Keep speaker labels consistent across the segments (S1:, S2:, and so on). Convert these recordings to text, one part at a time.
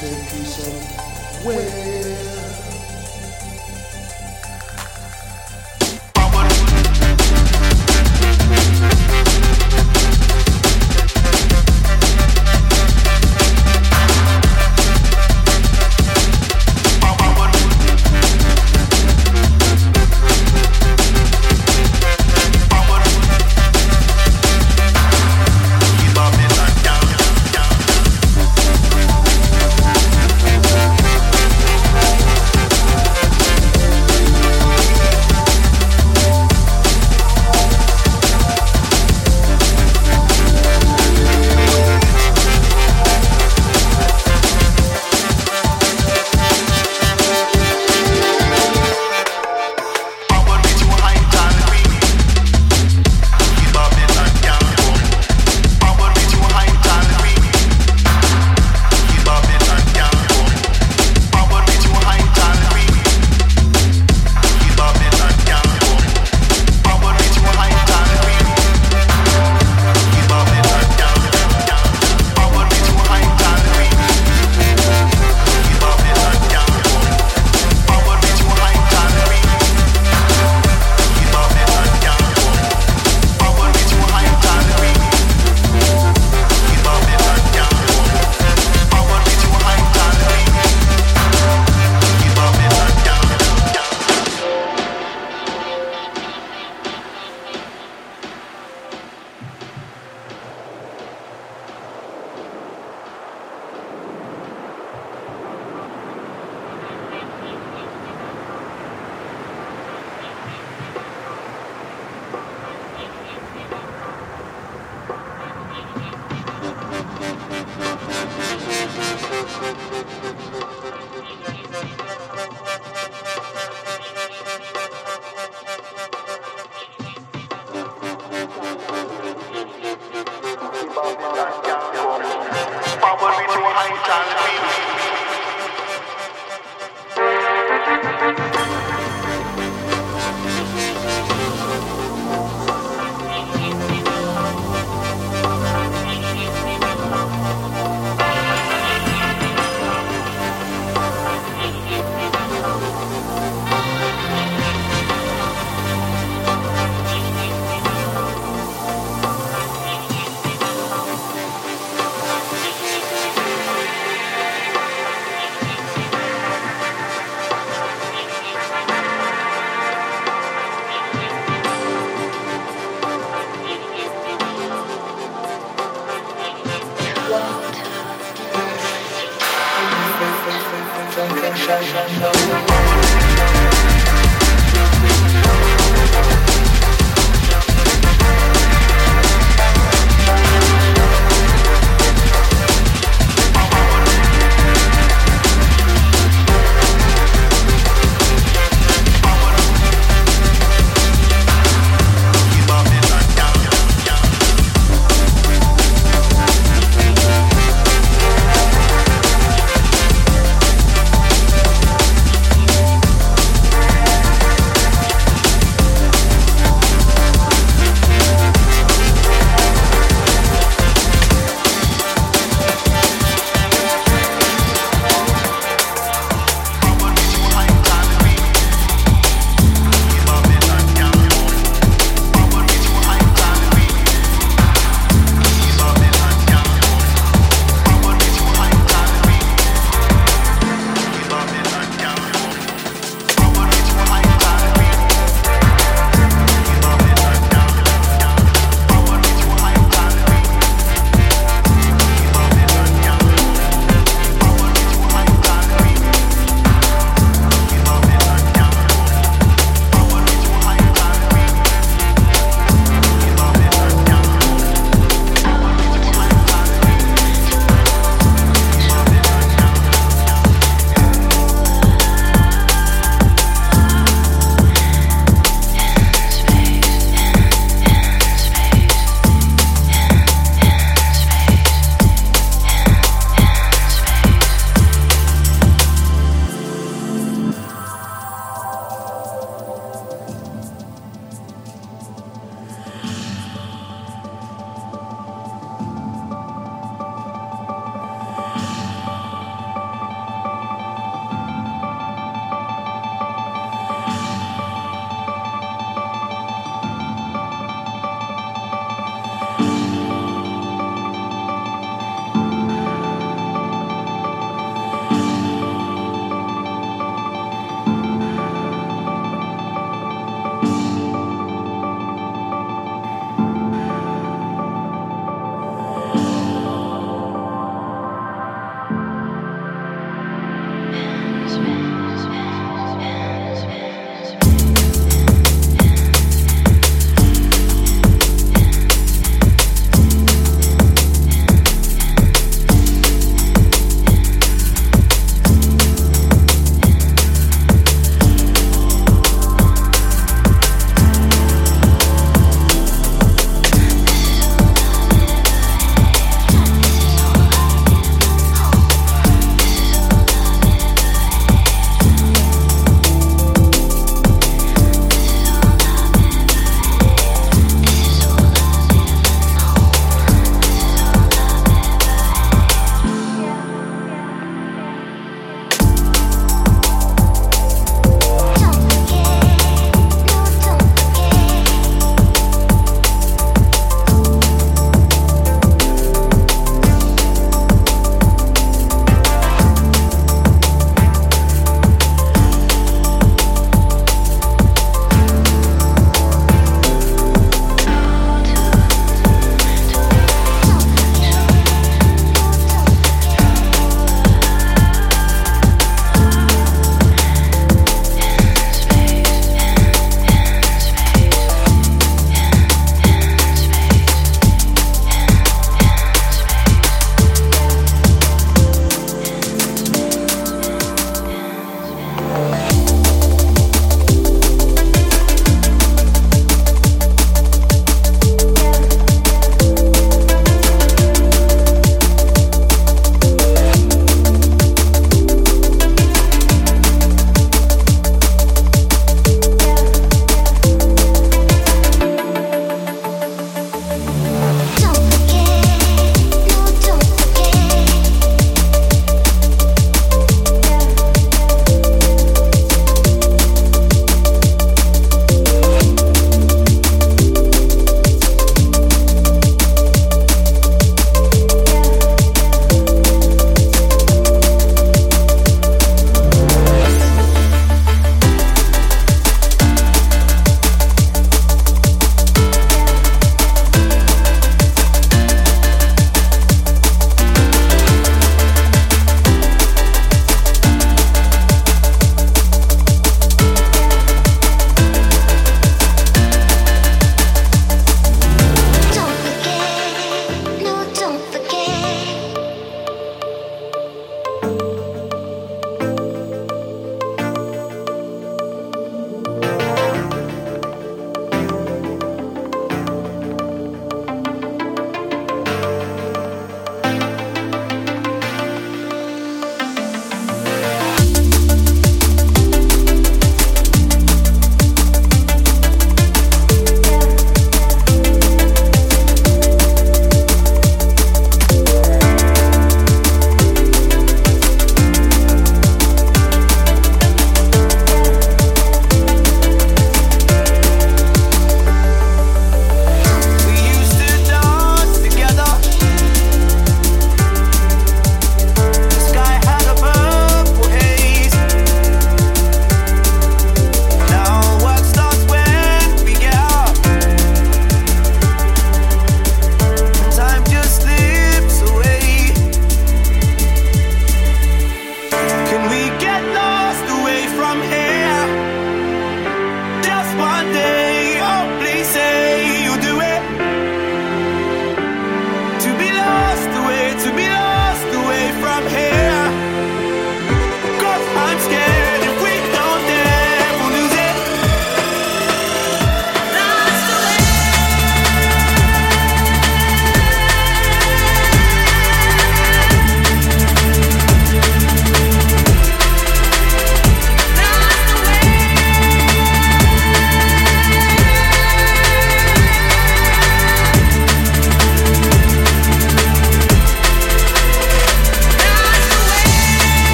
S1: temptation. Wait.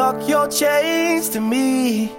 S1: Lock your chains to me